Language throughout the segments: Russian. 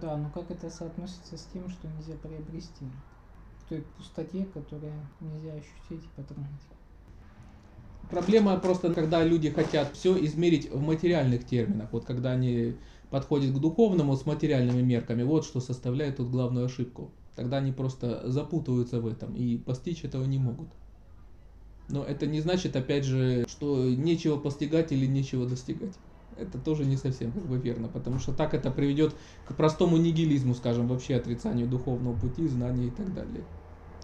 Да, но как это соотносится с тем, что нельзя приобрести? В той пустоте, которую нельзя ощутить и потрогать. Проблема просто, когда люди хотят все измерить в материальных терминах. Вот когда они подходят к духовному с материальными мерками, вот что составляет тут главную ошибку. Тогда они просто запутываются в этом и постичь этого не могут. Но это не значит, опять же, что нечего постигать или нечего достигать. Это тоже не совсем как бы верно, потому что так это приведет к простому нигилизму, скажем, вообще отрицанию духовного пути, знания и так далее.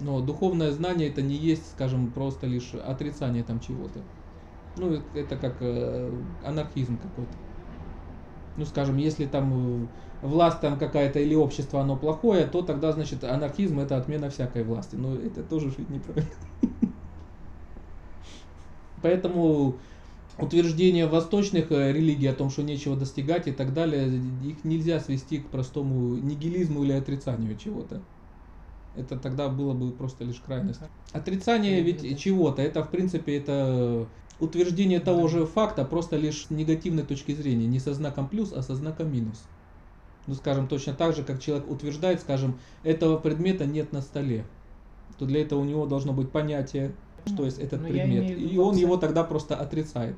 Но духовное знание это не есть, скажем, просто лишь отрицание там чего-то. Ну, это как э, анархизм какой-то. Ну, скажем, если там э, власть там какая-то или общество, оно плохое, то тогда, значит, анархизм это отмена всякой власти. Но это тоже жить неправильно. Поэтому утверждение восточных э, религий о том, что нечего достигать и так далее, их нельзя свести к простому нигилизму или отрицанию чего-то. Это тогда было бы просто лишь крайность. Отрицание ведь чего-то, это в принципе это утверждение того же факта, просто лишь с негативной точки зрения, не со знаком плюс, а со знаком минус. Ну, скажем, точно так же, как человек утверждает, скажем, этого предмета нет на столе, то для этого у него должно быть понятие, что есть этот Но я предмет, виду и он его тогда просто отрицает.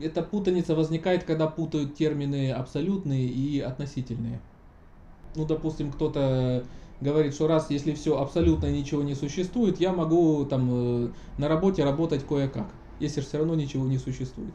Эта путаница возникает, когда путают термины абсолютные и относительные. Ну, допустим, кто-то говорит, что раз если все абсолютно ничего не существует, я могу там э, на работе работать кое-как, если все равно ничего не существует.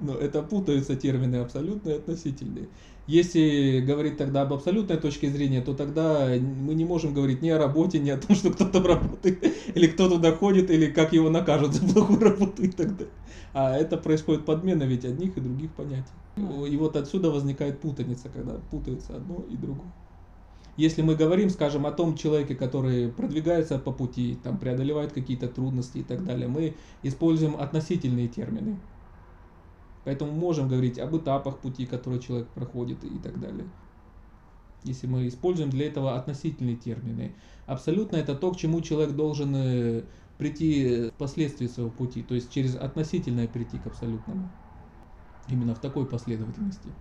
Но это путаются термины абсолютные и относительные. Если говорить тогда об абсолютной точке зрения, то тогда мы не можем говорить ни о работе, ни о том, что кто-то работает, или кто туда ходит, или как его накажут за плохую работу и так далее. А это происходит подмена ведь одних и других понятий. И вот отсюда возникает путаница, когда путаются одно и другое. Если мы говорим, скажем, о том человеке, который продвигается по пути, там, преодолевает какие-то трудности и так далее, мы используем относительные термины. Поэтому можем говорить об этапах пути, которые человек проходит и так далее. Если мы используем для этого относительные термины. Абсолютно это то, к чему человек должен э, прийти впоследствии своего пути, то есть через относительное прийти к абсолютному. Именно в такой последовательности.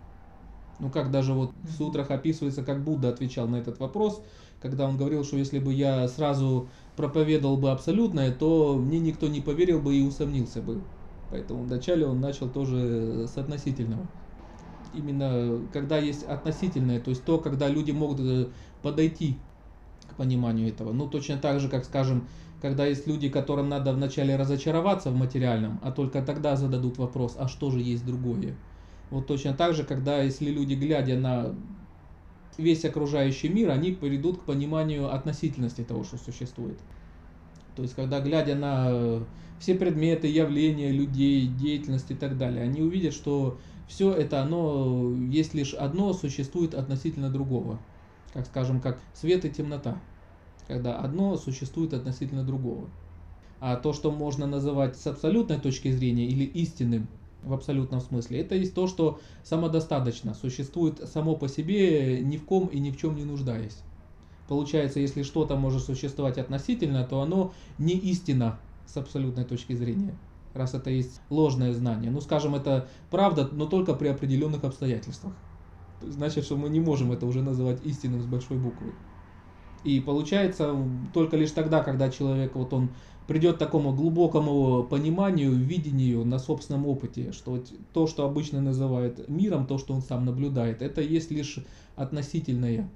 Ну как даже вот в сутрах описывается, как Будда отвечал на этот вопрос, когда он говорил, что если бы я сразу проповедовал бы абсолютное, то мне никто не поверил бы и усомнился бы. Поэтому вначале он начал тоже с относительного. Именно когда есть относительное, то есть то, когда люди могут э, подойти к пониманию этого. Ну точно так же, как скажем, когда есть люди, которым надо вначале разочароваться в материальном, а только тогда зададут вопрос, а что же есть другое. Вот точно так же, когда если люди, глядя на весь окружающий мир, они придут к пониманию относительности того, что существует. То есть, когда глядя на э, все предметы, явления, людей, деятельность и так далее, они увидят, что все это оно есть лишь одно, существует относительно другого. Как скажем, как свет и темнота. Когда одно существует относительно другого. А то, что можно называть с абсолютной точки зрения или истинным в абсолютном смысле, это есть то, что самодостаточно, существует само по себе, ни в ком и ни в чем не нуждаясь. Получается, если что-то может существовать относительно, то оно не истина с абсолютной точки зрения, раз это есть ложное знание. Ну, скажем, это правда, но только при определенных обстоятельствах. Значит, что мы не можем это уже называть истинным с большой буквы. И получается только лишь тогда, когда человек вот он придет к такому глубокому пониманию, видению на собственном опыте, что то, что обычно называют миром, то, что он сам наблюдает, это есть лишь относительное.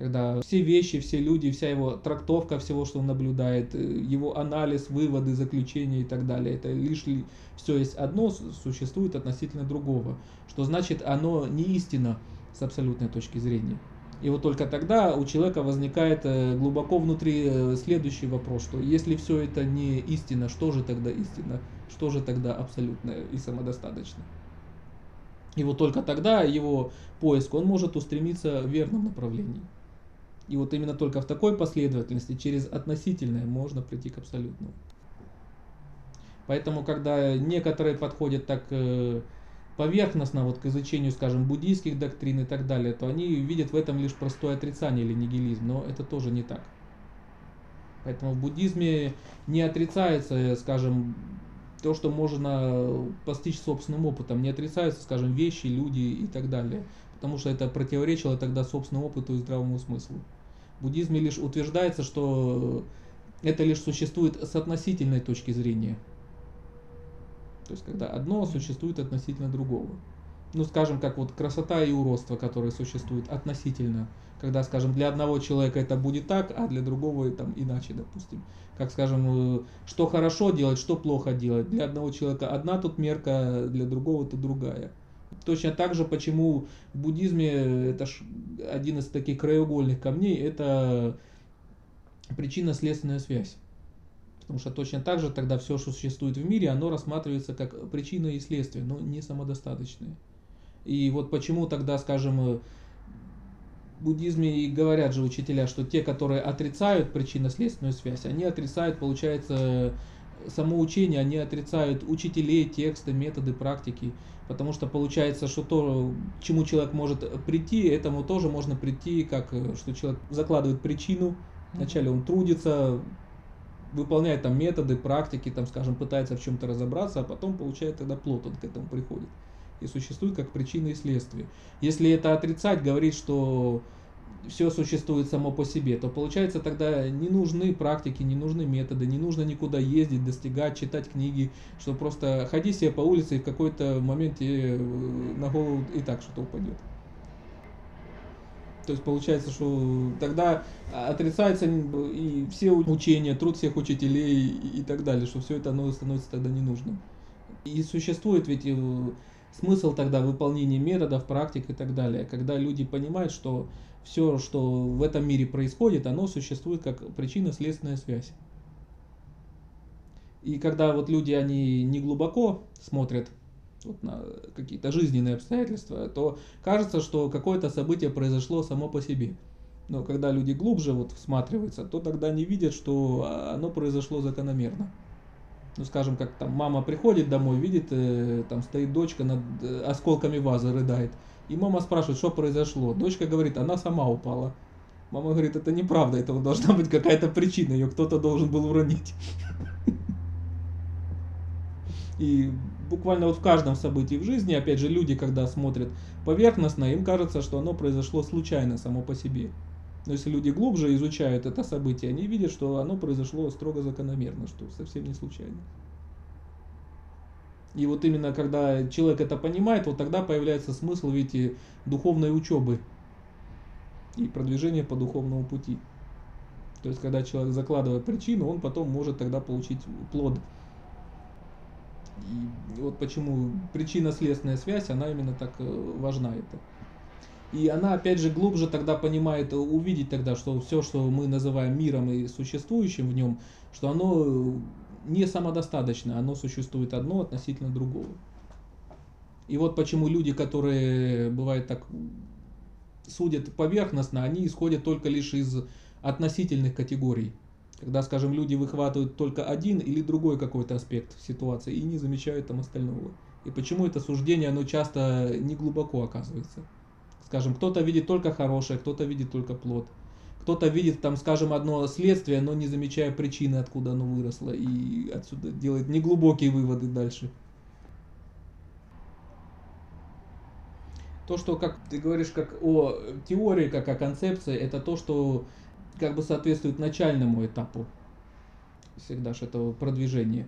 Когда все вещи, все люди, вся его трактовка всего, что он наблюдает, э, его анализ, выводы, заключения и так далее, это лишь ли все есть одно, существует относительно другого. Что значит оно не истина с абсолютной точки зрения. И вот только тогда у человека возникает э, глубоко внутри э, следующий вопрос, что если все это не истина, что же тогда истина, что же тогда абсолютное и самодостаточно? И вот только тогда его поиск, он может устремиться в верном направлении. И вот именно только в такой последовательности, через относительное, можно прийти к абсолютному. Поэтому, когда некоторые подходят так э, поверхностно вот к изучению, скажем, буддийских доктрин и так далее, то они видят в этом лишь простое отрицание или нигилизм, но это тоже не так. Поэтому в буддизме не отрицается, э, скажем, то, что можно постичь собственным опытом, не отрицаются, скажем, вещи, люди и так далее. потому что это противоречило тогда собственному опыту и здравому смыслу. Буддизме лишь утверждается, что это лишь существует с относительной точки зрения. То есть, когда одно существует относительно другого. Ну, скажем, как вот красота и уродство, которые существуют относительно. Когда, скажем, для одного человека это будет так, а для другого там иначе, допустим. Как, скажем, э, что хорошо делать, что плохо делать. Для одного человека одна тут мерка, для другого то другая. Точно так же, почему в буддизме это один из таких краеугольных камней, это причинно-следственная связь. Потому что точно так же тогда все, что существует в мире, оно рассматривается как причина и следствие, но не самодостаточные. И вот почему тогда, скажем, в буддизме и говорят же учителя, что те, которые отрицают причинно-следственную связь, они отрицают, получается, само учение, они отрицают учителей, тексты, методы, практики. Потому что получается, что то, чему человек может прийти, этому тоже можно прийти, как что человек закладывает причину, вначале он трудится, выполняет там методы, практики, там, скажем, пытается в чем-то разобраться, а потом получает тогда плод, он к этому приходит. И существует как причина и следствие. Если это отрицать, говорить, что все существует само по себе, то получается тогда не нужны практики, не нужны методы, не нужно никуда ездить, достигать, читать книги, что просто ходи себе по улице и в какой-то моменте э, на голову и так что-то упадет. То есть получается, что тогда отрицается и все учения, труд всех учителей и так далее, что все это оно становится тогда ненужным. И существует ведь э, смысл тогда выполнения методов, практик и так далее, когда люди понимают, что все, что в этом мире происходит, оно существует как причинно-следственная связь. И когда вот люди, они не глубоко смотрят вот на какие-то жизненные обстоятельства, то кажется, что какое-то событие произошло само по себе. Но когда люди глубже вот всматриваются, то тогда они видят, что оно произошло закономерно. Ну, скажем, как там мама приходит домой, видит, э, там стоит дочка над э, осколками вазы, рыдает. И мама спрашивает, что произошло. Дочка говорит, она сама упала. Мама говорит, это неправда, этого должна быть какая-то причина, ее кто-то должен был уронить. И буквально вот в каждом событии в жизни, опять же, люди, когда смотрят поверхностно, им кажется, что оно произошло случайно само по себе. Но если люди глубже изучают это событие, они видят, что оно произошло строго закономерно, что совсем не случайно. И вот именно когда человек это понимает, вот тогда появляется смысл, видите, духовной учебы и продвижения по духовному пути. То есть, когда человек закладывает причину, он потом может тогда получить плод. И вот почему причинно-следственная связь, она именно так э, важна это. И она опять же глубже тогда понимает, увидеть тогда, что все, что мы называем миром и существующим в нем, что оно не самодостаточно, оно существует одно относительно другого. И вот почему люди, которые бывает так судят поверхностно, они исходят только лишь из относительных категорий. Когда, скажем, люди выхватывают только один или другой какой-то аспект ситуации и не замечают там остального. И почему это суждение, оно часто не глубоко оказывается. Скажем, кто-то видит только хорошее, кто-то видит только плод. Кто-то видит там, скажем, одно следствие, но не замечая причины, откуда оно выросло, и отсюда делает неглубокие выводы дальше. То, что, как ты говоришь, как о теории, как о концепции, это то, что как бы соответствует начальному этапу всегда же этого продвижения.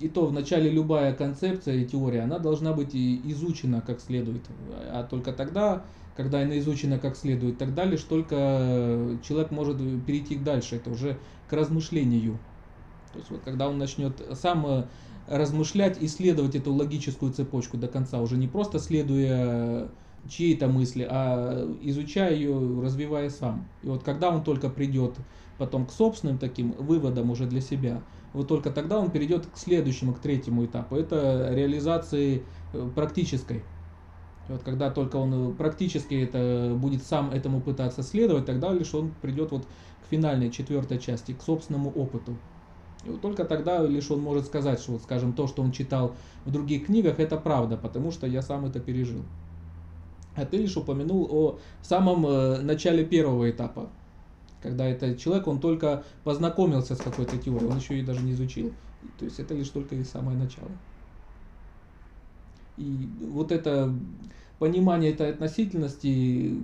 И то вначале любая концепция и теория, она должна быть изучена как следует. А только тогда, когда она изучена как следует, тогда лишь только человек может перейти дальше. Это уже к размышлению. То есть вот когда он начнет сам э, размышлять, исследовать эту логическую цепочку до конца, уже не просто следуя чьей-то мысли, а изучая ее, развивая сам. И вот когда он только придет потом к собственным таким выводам уже для себя, вот только тогда он перейдет к следующему, к третьему этапу. Это реализации э, практической. Вот когда только он практически это будет сам этому пытаться следовать, тогда лишь он придет вот к финальной четвертой части, к собственному опыту. И вот только тогда лишь он может сказать, что, вот, скажем, то, что он читал в других книгах, это правда, потому что я сам это пережил. А ты лишь упомянул о самом э, начале первого этапа, когда этот человек, он только познакомился с какой-то теорией, он еще ее даже не изучил. То есть это лишь только и самое начало. И вот это понимание этой относительности,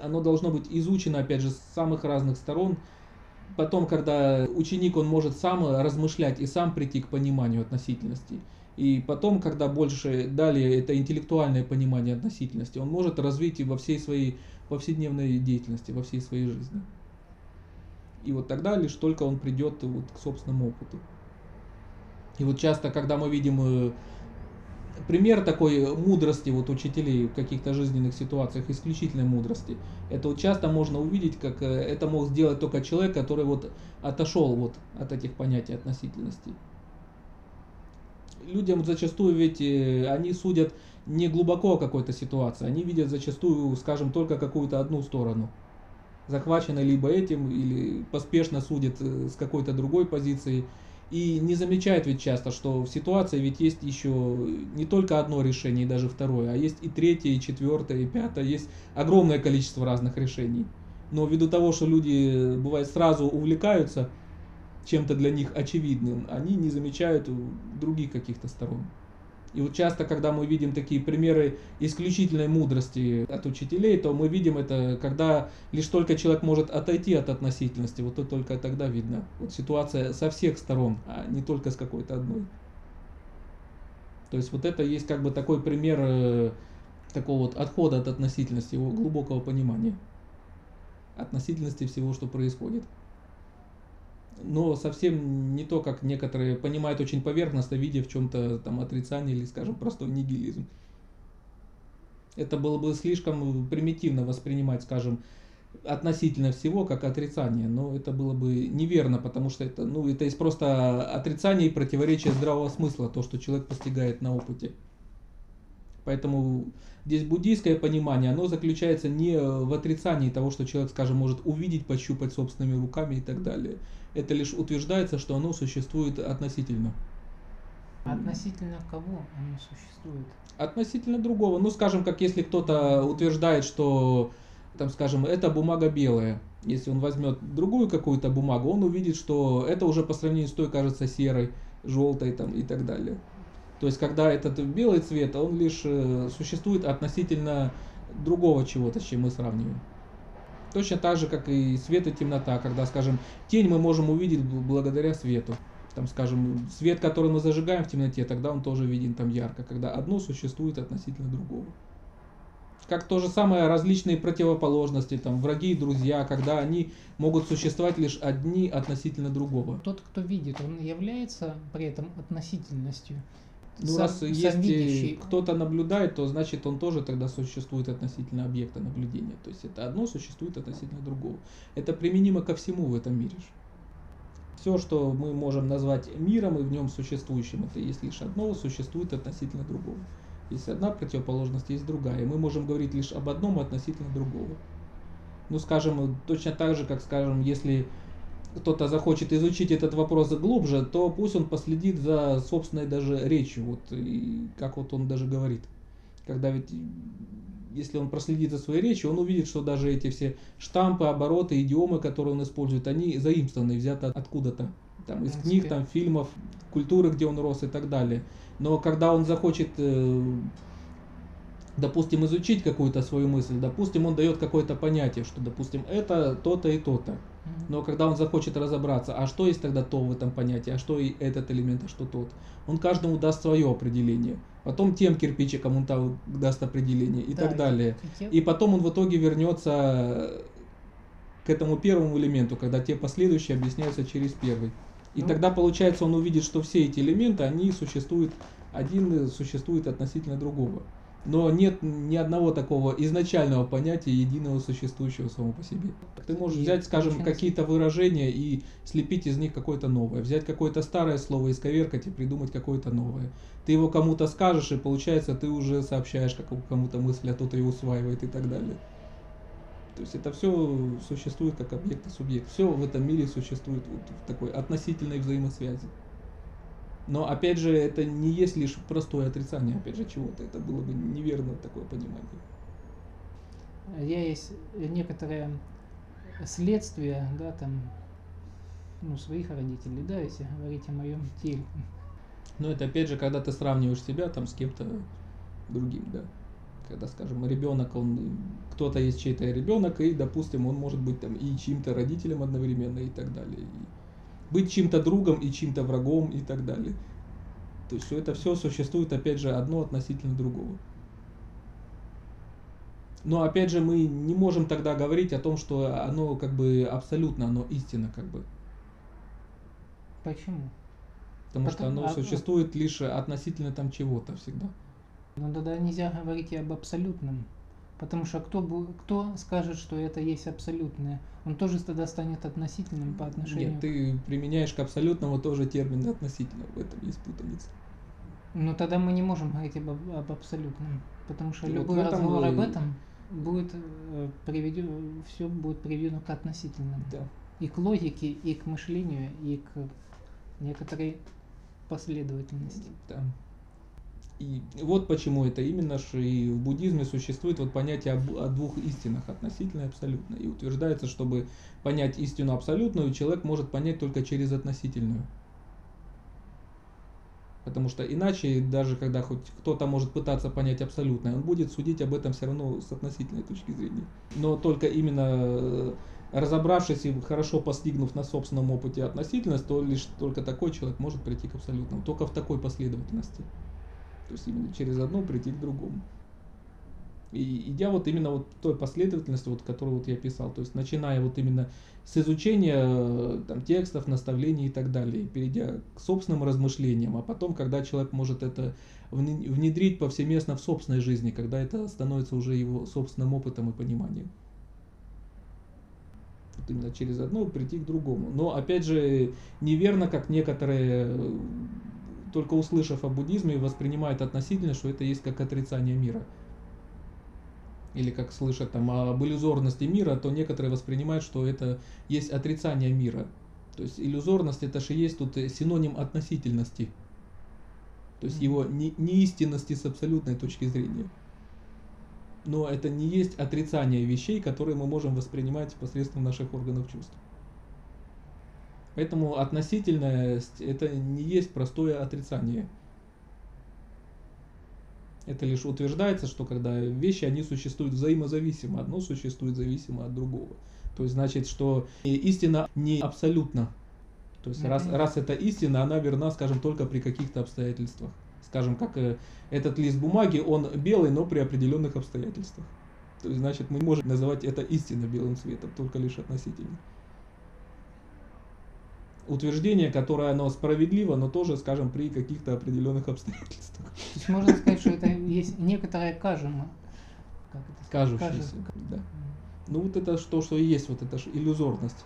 оно должно быть изучено, опять же, с самых разных сторон. Потом, когда ученик, он может сам размышлять и сам прийти к пониманию относительности. И потом, когда больше далее это интеллектуальное понимание относительности, он может развить и во всей своей повседневной деятельности, во всей своей жизни. И вот тогда лишь только он придет вот к собственному опыту. И вот часто, когда мы видим э, пример такой мудрости вот учителей в каких-то жизненных ситуациях, исключительной мудрости, это вот часто можно увидеть, как э, это мог сделать только человек, который вот отошел вот от этих понятий относительности людям зачастую ведь э, они судят не глубоко о какой-то ситуации, они видят зачастую, скажем, только какую-то одну сторону. Захвачены либо этим, или поспешно судят э, с какой-то другой позиции. И не замечают ведь часто, что в ситуации ведь есть еще не только одно решение, и даже второе, а есть и третье, и четвертое, и пятое, есть огромное количество разных решений. Но ввиду того, что люди, бывает, сразу увлекаются – чем-то для них очевидным, они не замечают других каких-то сторон. И вот часто, когда мы видим такие примеры исключительной мудрости от учителей, то мы видим это, когда лишь только человек может отойти от относительности, вот то только тогда видно. Вот ситуация со всех сторон, а не только с какой-то одной. То есть вот это есть как бы такой пример э, такого вот отхода от относительности, его глубокого понимания относительности всего, что происходит но совсем не то, как некоторые понимают очень поверхностно, видя в чем-то там отрицание или, скажем, простой нигилизм. Это было бы слишком примитивно воспринимать, скажем, относительно всего как отрицание, но это было бы неверно, потому что это, ну, это есть просто отрицание и противоречие здравого смысла, то, что человек постигает на опыте. Поэтому здесь буддийское понимание, оно заключается не в отрицании того, что человек, скажем, может увидеть, пощупать собственными руками и так далее. Это лишь утверждается, что оно существует относительно. Относительно кого оно существует? Относительно другого. Ну, скажем, как если кто-то утверждает, что, там, скажем, эта бумага белая. Если он возьмет другую какую-то бумагу, он увидит, что это уже по сравнению с той кажется серой, желтой там, и так далее. То есть, когда этот белый цвет, он лишь э, существует относительно другого чего-то, с чем мы сравниваем. Точно так же, как и свет и темнота, когда, скажем, тень мы можем увидеть благодаря свету. Там, скажем, свет, который мы зажигаем в темноте, тогда он тоже виден там ярко, когда одно существует относительно другого. Как то же самое различные противоположности, там, враги и друзья, когда они могут существовать лишь одни относительно другого. Тот, кто видит, он является при этом относительностью. Ну, раз есть кто-то наблюдает, то значит он тоже тогда существует относительно объекта наблюдения. То есть это одно существует относительно другого. Это применимо ко всему в этом мире. Все, что мы можем назвать миром и в нем существующим, это есть лишь одно, существует относительно другого. Есть одна противоположность, есть другая. И мы можем говорить лишь об одном относительно другого. Ну, скажем, точно так же, как, скажем, если кто-то захочет изучить этот вопрос глубже, то пусть он последит за собственной даже речью, вот, и как вот он даже говорит. Когда ведь, если он проследит за своей речью, он увидит, что даже эти все штампы, обороты, идиомы, которые он использует, они заимствованы, взяты откуда-то. Там, из книг, там, фильмов, культуры, где он рос и так далее. Но когда он захочет э, допустим, изучить какую-то свою мысль, допустим, он дает какое-то понятие, что, допустим, это то-то и то-то. Но когда он захочет разобраться, а что есть тогда то в этом понятии, а что и этот элемент, а что тот, он каждому даст свое определение. Потом тем кирпичикам он там даст определение и да, так далее. И, и потом он в итоге вернется к этому первому элементу, когда те последующие объясняются через первый. И ну, тогда получается он увидит, что все эти элементы, они существуют, один существует относительно другого но нет ни одного такого изначального понятия единого существующего само по себе. Ты можешь взять, скажем, какие-то выражения и слепить из них какое-то новое, взять какое-то старое слово, исковеркать и придумать какое-то новое. Ты его кому-то скажешь, и получается, ты уже сообщаешь как кому-то мысль, а тот ее усваивает и так далее. То есть это все существует как объект и субъект. Все в этом мире существует вот в такой относительной взаимосвязи. Но опять же, это не есть лишь простое отрицание, опять же, чего-то. Это было бы неверно такое понимание. Я есть некоторое следствие, да, там, ну, своих родителей, да, если говорить о моем теле. Но это опять же, когда ты сравниваешь себя там с кем-то другим, да. Когда, скажем, ребенок, он кто-то есть чей-то ребенок, и, допустим, он может быть там и чьим-то родителем одновременно и так далее. И быть чьим-то другом и чьим-то врагом и так далее. То есть, что это все существует, опять же, одно относительно другого. Но опять же мы не можем тогда говорить о том, что оно как бы абсолютно, оно истина как бы. Почему? Потому что Потом- оно а- существует лишь относительно там чего-то всегда. Ну тогда нельзя говорить и об абсолютном. Потому что кто, кто скажет, что это есть абсолютное? Он тоже тогда станет относительным по отношению Нет, ты применяешь к абсолютному тоже термин относительно, в этом есть путаница. Но тогда мы не можем говорить об, об абсолютном. Потому что Вот любой в этом разговор и- об этом будет приведено, все будет приведено к относительному. Да. И к логике, и к мышлению, и к некоторой последовательности. Да. И вот почему это именно что и в буддизме существует вот понятие об- о двух истинах, относительно и абсолютно. И утверждается, чтобы понять истину абсолютную, человек может понять только через относительную. Потому что иначе, даже когда хоть кто-то может пытаться понять абсолютное, он будет судить об этом все равно с относительной точки зрения. Но только именно э, разобравшись и хорошо постигнув на собственном опыте относительность, то лишь только такой человек может прийти к абсолютному. Только в такой последовательности. То есть именно через одно прийти к другому. И идя вот именно вот той последовательности, вот, которую вот я писал, то есть начиная вот именно с изучения э, там, текстов, наставлений и так далее, перейдя к собственным размышлениям, а потом, когда человек может это вне- внедрить повсеместно в собственной жизни, когда это становится уже его собственным опытом и пониманием. Вот именно через одно прийти к другому. Но опять же, неверно, как некоторые, э, только услышав о буддизме, воспринимают относительно, что это есть как отрицание мира или как слышат там об иллюзорности мира, то некоторые воспринимают, что это есть отрицание мира. То есть иллюзорность это же есть тут синоним относительности. То есть его не, неистинности с абсолютной точки зрения. Но это не есть отрицание вещей, которые мы можем воспринимать посредством наших органов чувств. Поэтому относительность это не есть простое отрицание. Это лишь утверждается, что когда вещи, они существуют взаимозависимо, одно существует зависимо от другого. То есть значит, что истина не абсолютна. То есть Ну, раз, раз это истина, она верна, скажем, только при каких-то обстоятельствах. Скажем, как э, этот лист бумаги, он белый, но при определенных обстоятельствах. То есть, значит, мы можем называть это истинно белым цветом, только лишь относительно. Утверждение, которое оно справедливо, но тоже, скажем, при каких-то определенных обстоятельствах. То есть можно сказать, что это есть некоторая кажема. Как это. Кажется. Да. Ну вот это то, что и есть, вот это ж иллюзорность.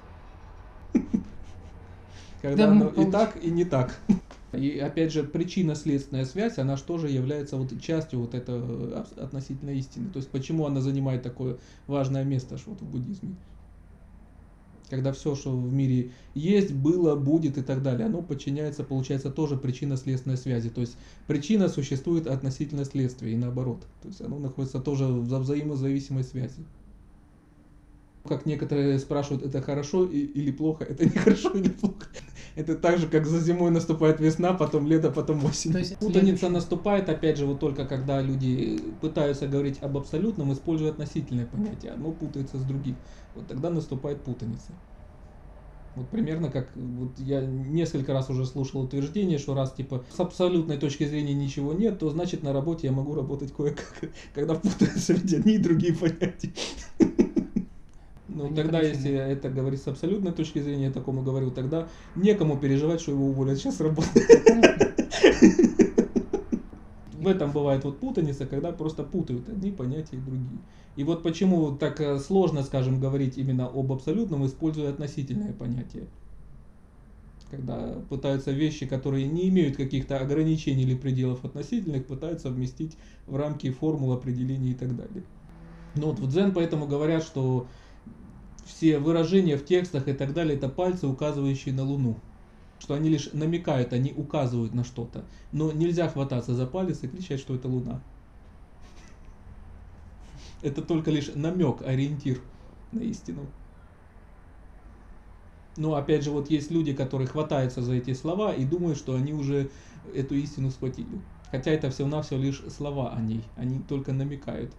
Когда Да, оно и так, и не так. И опять же, причинно-следственная связь, она же тоже является вот частью вот этого абс- относительно истины. То есть почему она занимает такое важное место вот в буддизме. Когда все, что в мире есть, было, будет и так далее, оно подчиняется, получается, тоже причинно-следственной связи. То есть причина существует относительно следствия и наоборот. То есть оно находится тоже в вза- взаимозависимой связи. Как некоторые спрашивают, это хорошо или плохо, это не хорошо или плохо. Это так же, как за зимой наступает весна, потом лето, потом осень. То есть Путаница наступает, опять же, вот только когда люди пытаются говорить об абсолютном, используя относительное понятие, одно путается с другим. Вот тогда наступает путаница. Вот примерно как вот я несколько раз уже слушал утверждение, что раз типа с абсолютной точки зрения ничего нет, то значит на работе я могу работать кое-как, когда путаются ведь одни и другие понятия. Ну, Они тогда, если это говорить с абсолютной точки зрения, я такому говорю, тогда некому переживать, что его уволят сейчас с работы. В этом бывает вот путаница, когда просто путают одни понятия и другие. И вот почему так э, сложно, скажем, говорить именно об абсолютном, используя относительное понятие. Когда пытаются вещи, которые не имеют каких-то ограничений или пределов относительных, пытаются вместить в рамки формул определений и так далее. Ну вот в дзен поэтому говорят, что все выражения в текстах и так далее это пальцы, указывающие на Луну. Что они лишь намекают, они указывают на что-то. Но нельзя хвататься за палец и кричать, что это Луна. Это только лишь намек, ориентир на истину. Но опять же, вот есть люди, которые хватаются за эти слова и думают, что они уже эту истину схватили. Хотя это всего-навсего лишь слова о ней, они только намекают.